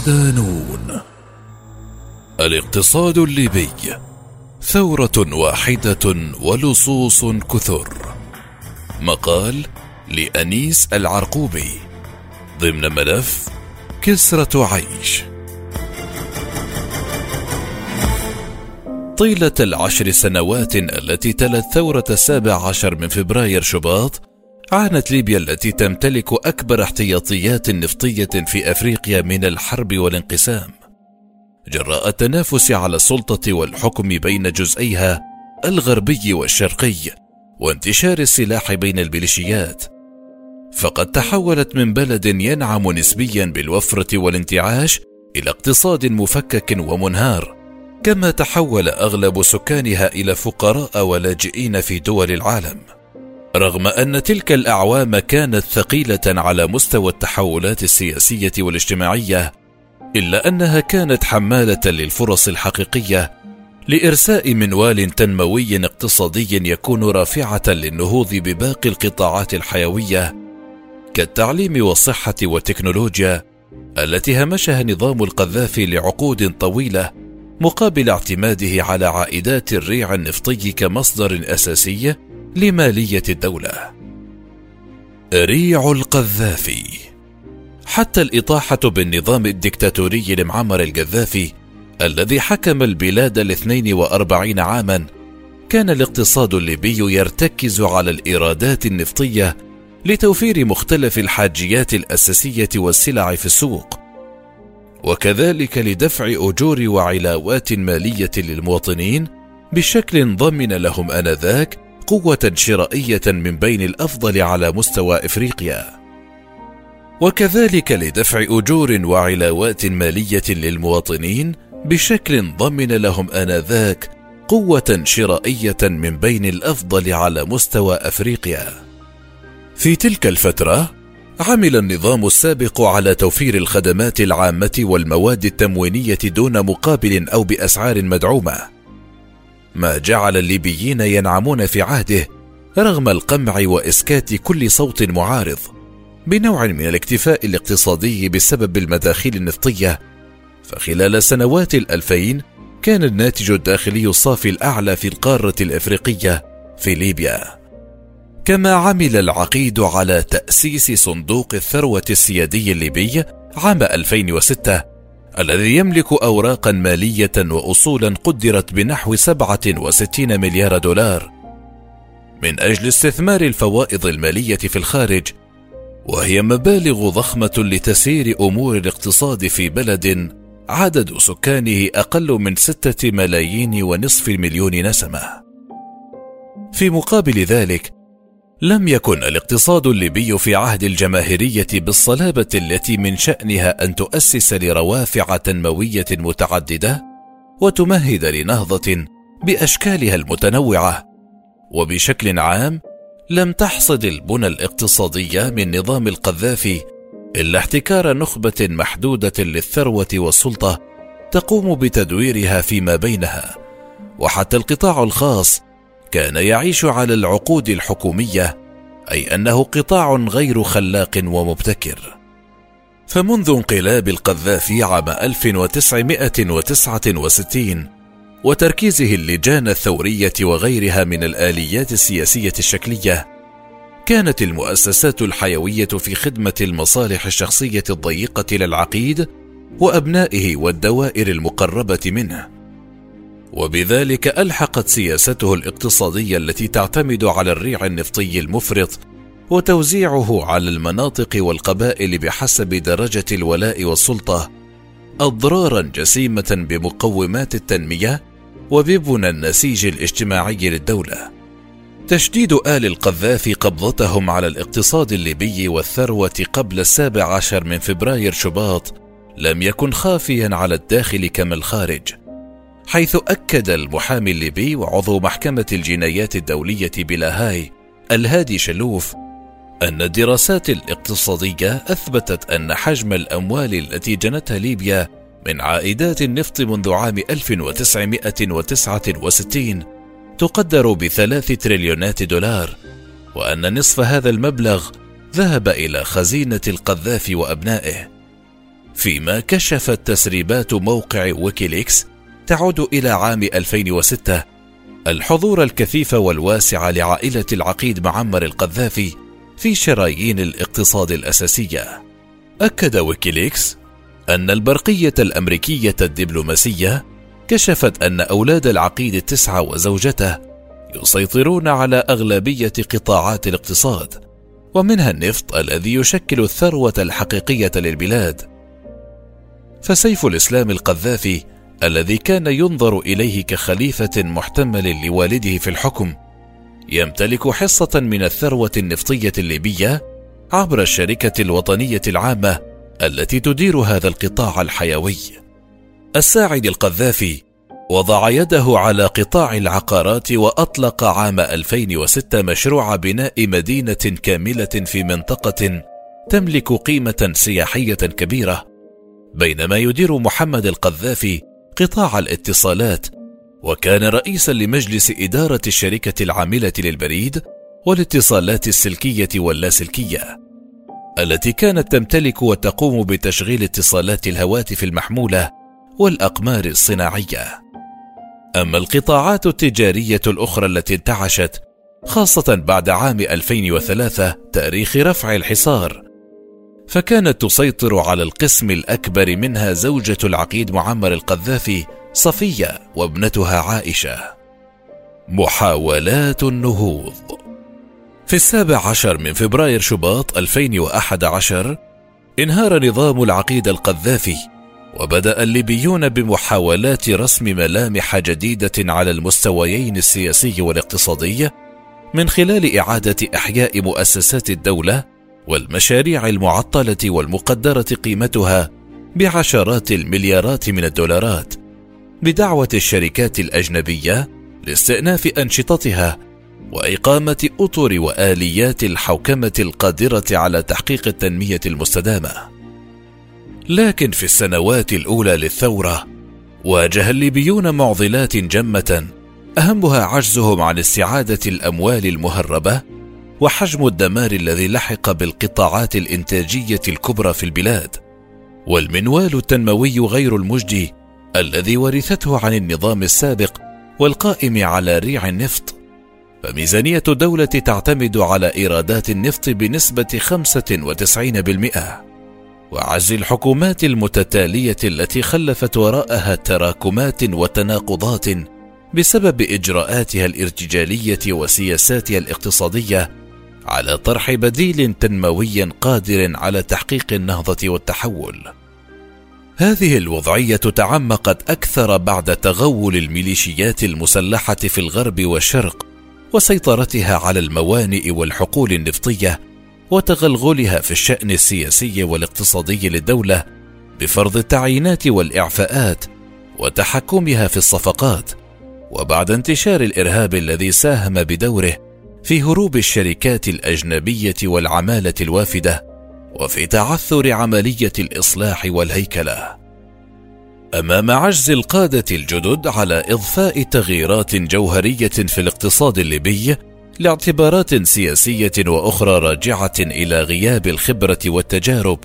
صدانون الاقتصاد الليبي ثورة واحدة ولصوص كثر. مقال لأنيس العرقوبي ضمن ملف كسرة عيش. طيلة العشر سنوات التي تلت ثورة السابع عشر من فبراير شباط عانت ليبيا التي تمتلك أكبر احتياطيات نفطية في أفريقيا من الحرب والانقسام. جراء التنافس على السلطة والحكم بين جزئيها الغربي والشرقي وانتشار السلاح بين الميليشيات فقد تحولت من بلد ينعم نسبيا بالوفرة والانتعاش إلى اقتصاد مفكك ومنهار كما تحول أغلب سكانها إلى فقراء ولاجئين في دول العالم. رغم أن تلك الأعوام كانت ثقيلة على مستوى التحولات السياسية والاجتماعية إلا أنها كانت حمالة للفرص الحقيقية لإرساء منوال تنموي اقتصادي يكون رافعة للنهوض بباقي القطاعات الحيوية كالتعليم والصحة والتكنولوجيا التي همشها نظام القذافي لعقود طويلة مقابل اعتماده على عائدات الريع النفطي كمصدر أساسي لمالية الدولة. ريع القذافي حتى الإطاحة بالنظام الدكتاتوري لمعمر القذافي الذي حكم البلاد الاثنين وأربعين عاما كان الاقتصاد الليبي يرتكز على الإيرادات النفطية لتوفير مختلف الحاجيات الأساسية والسلع في السوق وكذلك لدفع أجور وعلاوات مالية للمواطنين بشكل ضمن لهم آنذاك قوة شرائية من بين الأفضل على مستوى إفريقيا. وكذلك لدفع أجور وعلاوات مالية للمواطنين بشكل ضمن لهم آنذاك قوة شرائية من بين الأفضل على مستوى إفريقيا. في تلك الفترة عمل النظام السابق على توفير الخدمات العامة والمواد التموينية دون مقابل أو بأسعار مدعومة. ما جعل الليبيين ينعمون في عهده رغم القمع وإسكات كل صوت معارض بنوع من الاكتفاء الاقتصادي بسبب المداخيل النفطية. فخلال سنوات الألفين كان الناتج الداخلي الصافي الأعلى في القارة الأفريقية في ليبيا. كما عمل العقيد على تأسيس صندوق الثروة السيادي الليبي عام 2006 الذي يملك أوراقا مالية وأصولا قدرت بنحو 67 مليار دولار. من أجل استثمار الفوائض المالية في الخارج وهي مبالغ ضخمة لتسيير أمور الاقتصاد في بلد عدد سكانه أقل من ستة ملايين ونصف المليون نسمة. في مقابل ذلك لم يكن الاقتصاد الليبي في عهد الجماهيرية بالصلابة التي من شأنها أن تؤسس لروافع تنموية متعددة وتمهد لنهضة بأشكالها المتنوعة. وبشكل عام لم تحصد البنى الاقتصادية من نظام القذافي إلا احتكار نخبة محدودة للثروة والسلطة تقوم بتدويرها فيما بينها، وحتى القطاع الخاص كان يعيش على العقود الحكومية، أي أنه قطاع غير خلاق ومبتكر. فمنذ انقلاب القذافي عام 1969 وتركيزه اللجان الثورية وغيرها من الآليات السياسية الشكلية كانت المؤسسات الحيوية في خدمة المصالح الشخصية الضيقة للعقيد وأبنائه والدوائر المقربة منه وبذلك ألحقت سياسته الاقتصادية التي تعتمد على الريع النفطي المفرط وتوزيعه على المناطق والقبائل بحسب درجة الولاء والسلطة أضرارا جسيمة بمقومات التنمية وببنى النسيج الاجتماعي للدولة. تشديد آل القذافي قبضتهم على الاقتصاد الليبي والثروة قبل السابع عشر من فبراير شباط لم يكن خافيا على الداخل كما الخارج، حيث أكد المحامي الليبي وعضو محكمة الجنايات الدولية بلاهاي الهادي شلوف أن الدراسات الاقتصادية أثبتت أن حجم الأموال التي جنتها ليبيا من عائدات النفط منذ عام 1969 تقدر بثلاث تريليونات دولار وأن نصف هذا المبلغ ذهب إلى خزينة القذافي وأبنائه. فيما كشفت تسريبات موقع ويكيليكس تعود إلى عام 2006 الحضور الكثيف والواسع لعائلة العقيد معمر القذافي في شرايين الاقتصاد الأساسية. أكد ويكيليكس أن البرقية الأمريكية الدبلوماسية كشفت أن أولاد العقيد التسعة وزوجته يسيطرون على أغلبية قطاعات الاقتصاد، ومنها النفط الذي يشكل الثروة الحقيقية للبلاد. فسيف الإسلام القذافي الذي كان ينظر إليه كخليفة محتمل لوالده في الحكم يمتلك حصة من الثروة النفطية الليبية عبر الشركة الوطنية العامة التي تدير هذا القطاع الحيوي. الساعد القذافي وضع يده على قطاع العقارات وأطلق عام 2006 مشروع بناء مدينة كاملة في منطقة تملك قيمة سياحية كبيرة بينما يدير محمد القذافي قطاع الاتصالات وكان رئيسا لمجلس إدارة الشركة العاملة للبريد والاتصالات السلكية واللاسلكية التي كانت تمتلك وتقوم بتشغيل اتصالات الهواتف المحمولة والأقمار الصناعية. أما القطاعات التجارية الأخرى التي انتعشت خاصة بعد عام 2003 تاريخ رفع الحصار فكانت تسيطر على القسم الأكبر منها زوجة العقيد معمر القذافي صفية وابنتها عائشة. محاولات النهوض في السابع عشر من فبراير شباط 2011 انهار نظام العقيد القذافي وبدأ الليبيون بمحاولات رسم ملامح جديدة على المستويين السياسي والاقتصادي من خلال إعادة إحياء مؤسسات الدولة والمشاريع المعطلة والمقدرة قيمتها بعشرات المليارات من الدولارات. بدعوة الشركات الأجنبية لاستئناف أنشطتها وإقامة أطر وآليات الحوكمة القادرة على تحقيق التنمية المستدامة. لكن في السنوات الأولى للثورة واجه الليبيون معضلات جمة أهمها عجزهم عن استعادة الأموال المهربة وحجم الدمار الذي لحق بالقطاعات الإنتاجية الكبرى في البلاد. والمنوال التنموي غير المجدي الذي ورثته عن النظام السابق والقائم على ريع النفط. فميزانية الدولة تعتمد على إيرادات النفط بنسبة 95% وعجز الحكومات المتتالية التي خلفت وراءها تراكمات وتناقضات بسبب إجراءاتها الارتجالية وسياساتها الاقتصادية على طرح بديل تنموي قادر على تحقيق النهضة والتحول. هذه الوضعية تعمقت أكثر بعد تغول الميليشيات المسلحة في الغرب والشرق وسيطرتها على الموانئ والحقول النفطية وتغلغلها في الشأن السياسي والاقتصادي للدولة بفرض التعيينات والإعفاءات وتحكمها في الصفقات. وبعد انتشار الإرهاب الذي ساهم بدوره في هروب الشركات الأجنبية والعمالة الوافدة وفي تعثر عملية الإصلاح والهيكلة. أمام عجز القادة الجدد على إضفاء تغييرات جوهرية في الاقتصاد الليبي لاعتبارات سياسية وأخرى راجعة إلى غياب الخبرة والتجارب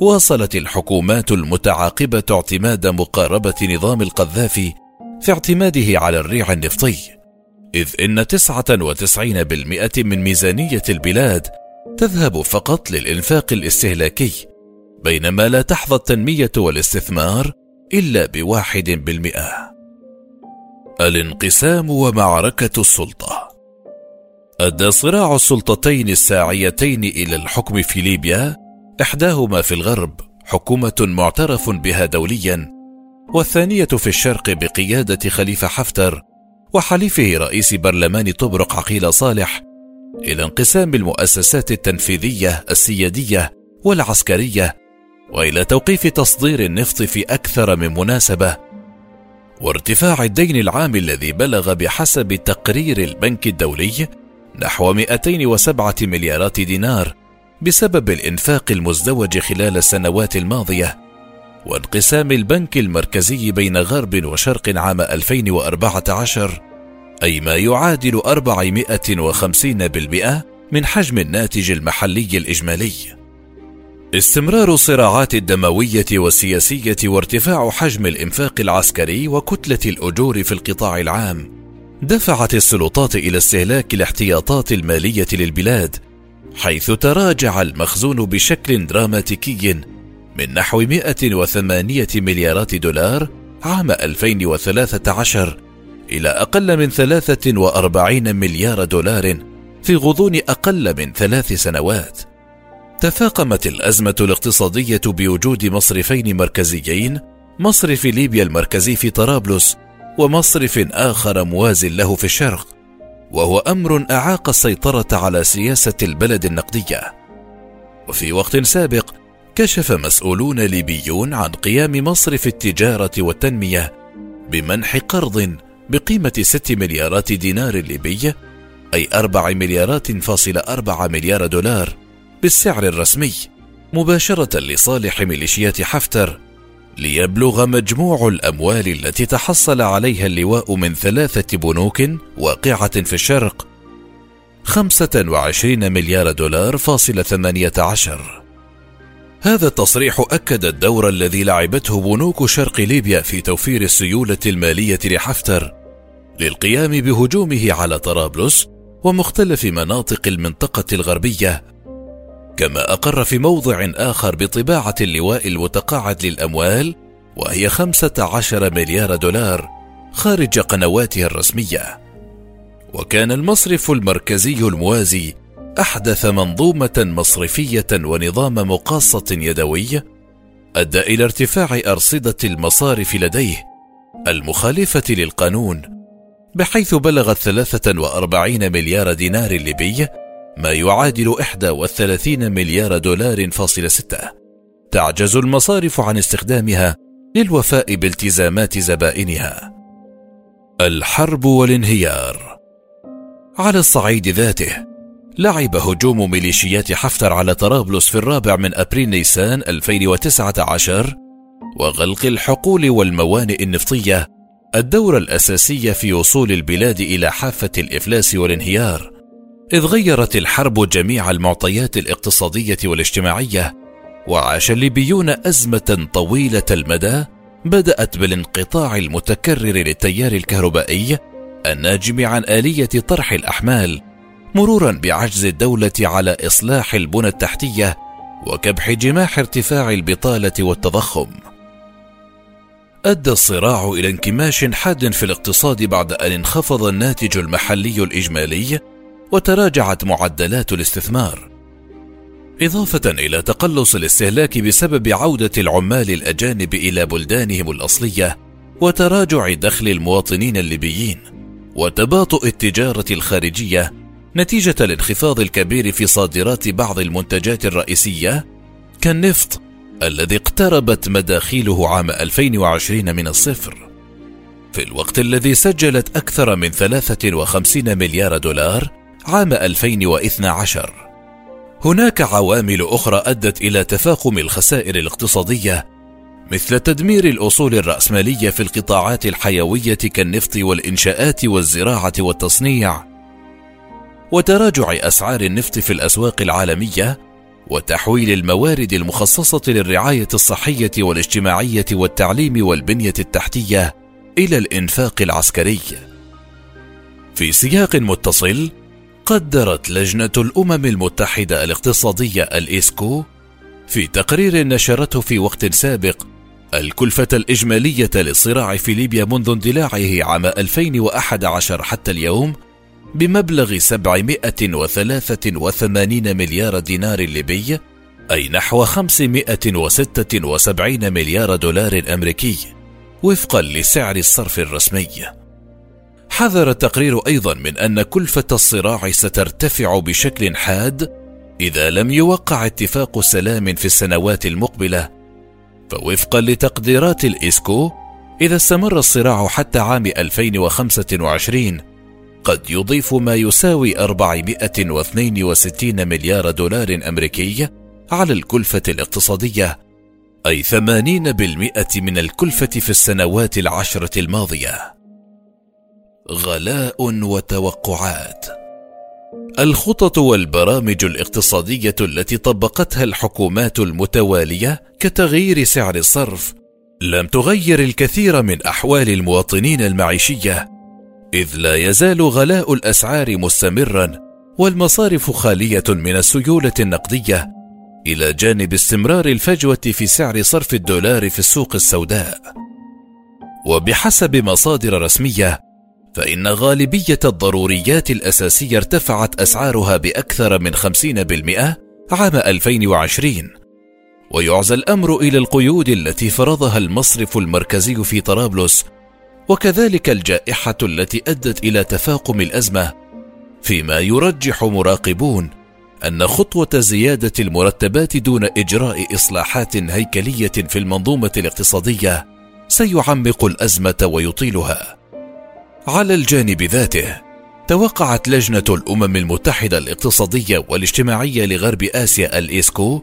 واصلت الحكومات المتعاقبة اعتماد مقاربة نظام القذافي في اعتماده على الريع النفطي. إذ إن 99% من ميزانية البلاد تذهب فقط للإنفاق الاستهلاكي بينما لا تحظى التنمية والاستثمار إلا بواحد بالمئة. الانقسام ومعركة السلطة. أدى صراع السلطتين الساعيتين إلى الحكم في ليبيا إحداهما في الغرب حكومة معترف بها دوليا والثانية في الشرق بقيادة خليفة حفتر وحليفه رئيس برلمان طبرق عقيل صالح إلى انقسام المؤسسات التنفيذية السيادية والعسكرية وإلى توقيف تصدير النفط في أكثر من مناسبة وارتفاع الدين العام الذي بلغ بحسب تقرير البنك الدولي نحو 207 مليارات دينار بسبب الإنفاق المزدوج خلال السنوات الماضية وانقسام البنك المركزي بين غرب وشرق عام 2014 أي ما يعادل 450% من حجم الناتج المحلي الإجمالي. استمرار الصراعات الدموية والسياسية وارتفاع حجم الإنفاق العسكري وكتلة الأجور في القطاع العام دفعت السلطات إلى استهلاك الاحتياطات المالية للبلاد حيث تراجع المخزون بشكل دراماتيكي من نحو 108 مليارات دولار عام 2013 إلى أقل من 43 مليار دولار في غضون أقل من ثلاث سنوات. تفاقمت الأزمة الاقتصادية بوجود مصرفين مركزيين، مصرف ليبيا المركزي في طرابلس، ومصرف آخر موازٍ له في الشرق، وهو أمر أعاق السيطرة على سياسة البلد النقدية. وفي وقت سابق كشف مسؤولون ليبيون عن قيام مصرف التجارة والتنمية بمنح قرض بقيمة 6 مليارات دينار ليبية أي 4 مليارات فاصل 4 مليار دولار بالسعر الرسمي مباشرة لصالح ميليشيات حفتر ليبلغ مجموع الأموال التي تحصل عليها اللواء من ثلاثة بنوك واقعة في الشرق 25 مليار دولار فاصل 18 هذا التصريح أكد الدور الذي لعبته بنوك شرق ليبيا في توفير السيولة المالية لحفتر للقيام بهجومه على طرابلس ومختلف مناطق المنطقة الغربية كما أقر في موضع آخر بطباعة اللواء المتقاعد للأموال وهي 15 مليار دولار خارج قنواته الرسمية. وكان المصرف المركزي الموازي أحدث منظومة مصرفية ونظام مقاصة يدوي أدى إلى ارتفاع أرصدة المصارف لديه المخالفة للقانون بحيث بلغت 43 مليار دينار ليبي ما يعادل 31 مليار دولار فاصل ستة. تعجز المصارف عن استخدامها للوفاء بالتزامات زبائنها. الحرب والانهيار على الصعيد ذاته. لعب هجوم ميليشيات حفتر على طرابلس في الرابع من أبريل نيسان 2019 وغلق الحقول والموانئ النفطية الدور الأساسي في وصول البلاد إلى حافة الإفلاس والانهيار إذ غيرت الحرب جميع المعطيات الاقتصادية والاجتماعية وعاش الليبيون أزمة طويلة المدى بدأت بالانقطاع المتكرر للتيار الكهربائي الناجم عن آلية طرح الأحمال مرورا بعجز الدولة على إصلاح البنى التحتية وكبح جماح ارتفاع البطالة والتضخم. أدى الصراع إلى انكماش حاد في الاقتصاد بعد أن انخفض الناتج المحلي الإجمالي وتراجعت معدلات الاستثمار. إضافة إلى تقلص الاستهلاك بسبب عودة العمال الأجانب إلى بلدانهم الأصلية وتراجع دخل المواطنين الليبيين وتباطؤ التجارة الخارجية نتيجة الانخفاض الكبير في صادرات بعض المنتجات الرئيسية كالنفط الذي اقتربت مداخيله عام 2020 من الصفر. في الوقت الذي سجلت أكثر من 53 مليار دولار عام 2012 هناك عوامل أخرى أدت إلى تفاقم الخسائر الاقتصادية مثل تدمير الأصول الرأسمالية في القطاعات الحيوية كالنفط والإنشاءات والزراعة والتصنيع وتراجع أسعار النفط في الأسواق العالمية وتحويل الموارد المخصصة للرعاية الصحية والاجتماعية والتعليم والبنية التحتية إلى الإنفاق العسكري. في سياق متصل قدرت لجنة الأمم المتحدة الاقتصادية الايسكو في تقرير نشرته في وقت سابق الكلفة الإجمالية للصراع في ليبيا منذ اندلاعه عام 2011 حتى اليوم بمبلغ 783 مليار دينار ليبي أي نحو 576 مليار دولار أمريكي وفقا لسعر الصرف الرسمي. حذر التقرير أيضا من أن كلفة الصراع سترتفع بشكل حاد إذا لم يوقع اتفاق سلام في السنوات المقبلة فوفقا لتقديرات الإسكو إذا استمر الصراع حتى عام 2025 قد يضيف ما يساوي 462 مليار دولار أمريكي على الكلفة الاقتصادية أي 80% من الكلفة في السنوات العشرة الماضية. غلاء وتوقعات الخطط والبرامج الاقتصادية التي طبقتها الحكومات المتوالية كتغيير سعر الصرف لم تغير الكثير من أحوال المواطنين المعيشية إذ لا يزال غلاء الأسعار مستمرا والمصارف خالية من السيولة النقدية إلى جانب استمرار الفجوة في سعر صرف الدولار في السوق السوداء. وبحسب مصادر رسمية فإن غالبية الضروريات الأساسية ارتفعت أسعارها بأكثر من 50% عام 2020 ويعزى الأمر إلى القيود التي فرضها المصرف المركزي في طرابلس وكذلك الجائحة التي أدت إلى تفاقم الأزمة فيما يرجح مراقبون أن خطوة زيادة المرتبات دون إجراء إصلاحات هيكلية في المنظومة الاقتصادية سيعمق الأزمة ويطيلها. على الجانب ذاته توقعت لجنة الأمم المتحدة الاقتصادية والاجتماعية لغرب آسيا الإيسكو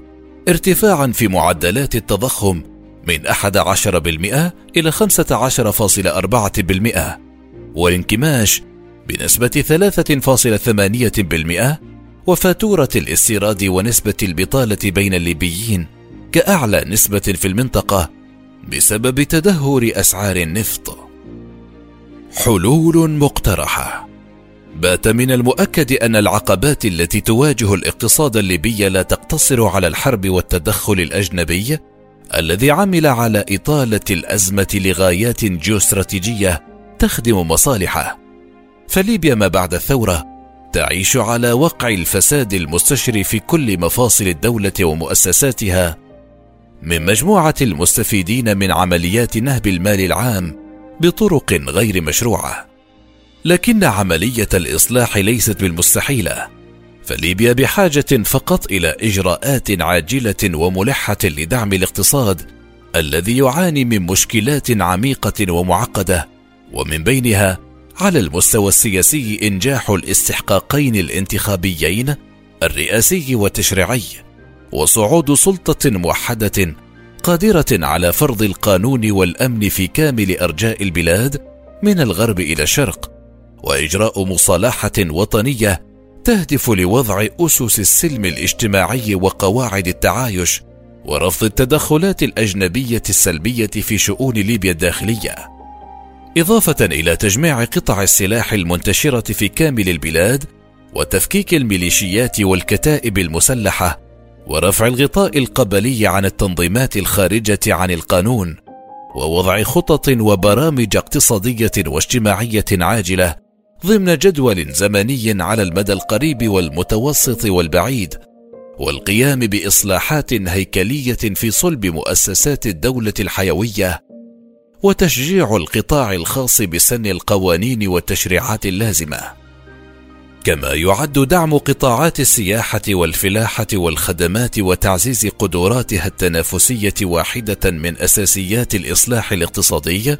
ارتفاعا في معدلات التضخم من 11% إلى 15.4% والانكماش بنسبة 3.8% وفاتورة الاستيراد ونسبة البطالة بين الليبيين كأعلى نسبة في المنطقة بسبب تدهور أسعار النفط. حلول مقترحة بات من المؤكد أن العقبات التي تواجه الاقتصاد الليبي لا تقتصر على الحرب والتدخل الأجنبي الذي عمل على إطالة الأزمة لغايات جيوستراتيجية تخدم مصالحه. فليبيا ما بعد الثورة تعيش على وقع الفساد المستشري في كل مفاصل الدولة ومؤسساتها من مجموعة المستفيدين من عمليات نهب المال العام بطرق غير مشروعة. لكن عملية الإصلاح ليست بالمستحيلة. فليبيا بحاجة فقط إلى إجراءات عاجلة وملحة لدعم الاقتصاد الذي يعاني من مشكلات عميقة ومعقدة ومن بينها على المستوى السياسي إنجاح الاستحقاقين الانتخابيين الرئاسي والتشريعي وصعود سلطة موحدة قادرة على فرض القانون والأمن في كامل أرجاء البلاد من الغرب إلى الشرق وإجراء مصالحة وطنية تهدف لوضع أسس السلم الاجتماعي وقواعد التعايش ورفض التدخلات الأجنبية السلبية في شؤون ليبيا الداخلية. إضافة إلى تجميع قطع السلاح المنتشرة في كامل البلاد وتفكيك الميليشيات والكتائب المسلحة ورفع الغطاء القبلي عن التنظيمات الخارجة عن القانون ووضع خطط وبرامج اقتصادية واجتماعية عاجلة ضمن جدول زمني على المدى القريب والمتوسط والبعيد والقيام بإصلاحات هيكلية في صلب مؤسسات الدولة الحيوية وتشجيع القطاع الخاص بسن القوانين والتشريعات اللازمة. كما يعد دعم قطاعات السياحة والفلاحة والخدمات وتعزيز قدراتها التنافسية واحدة من أساسيات الإصلاح الاقتصادي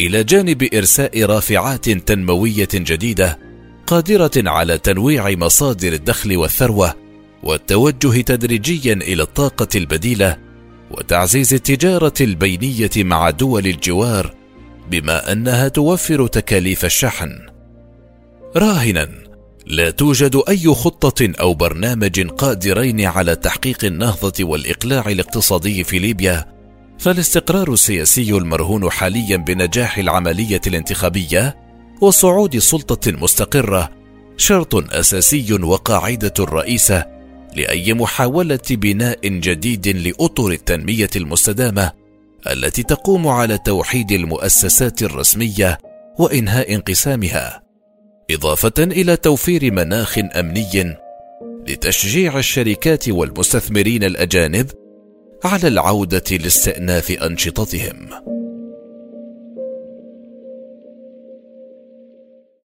إلى جانب إرساء رافعات تنموية جديدة قادرة على تنويع مصادر الدخل والثروة والتوجه تدريجيا إلى الطاقة البديلة وتعزيز التجارة البينية مع دول الجوار بما أنها توفر تكاليف الشحن. راهنا لا توجد أي خطة أو برنامج قادرين على تحقيق النهضة والإقلاع الاقتصادي في ليبيا فالاستقرار السياسي المرهون حاليا بنجاح العملية الانتخابية وصعود سلطة مستقرة شرط أساسي وقاعدة رئيسه لأي محاولة بناء جديد لأطر التنمية المستدامة التي تقوم على توحيد المؤسسات الرسمية وإنهاء انقسامها إضافة إلى توفير مناخ أمني لتشجيع الشركات والمستثمرين الأجانب على العودة لاستئناف أنشطتهم.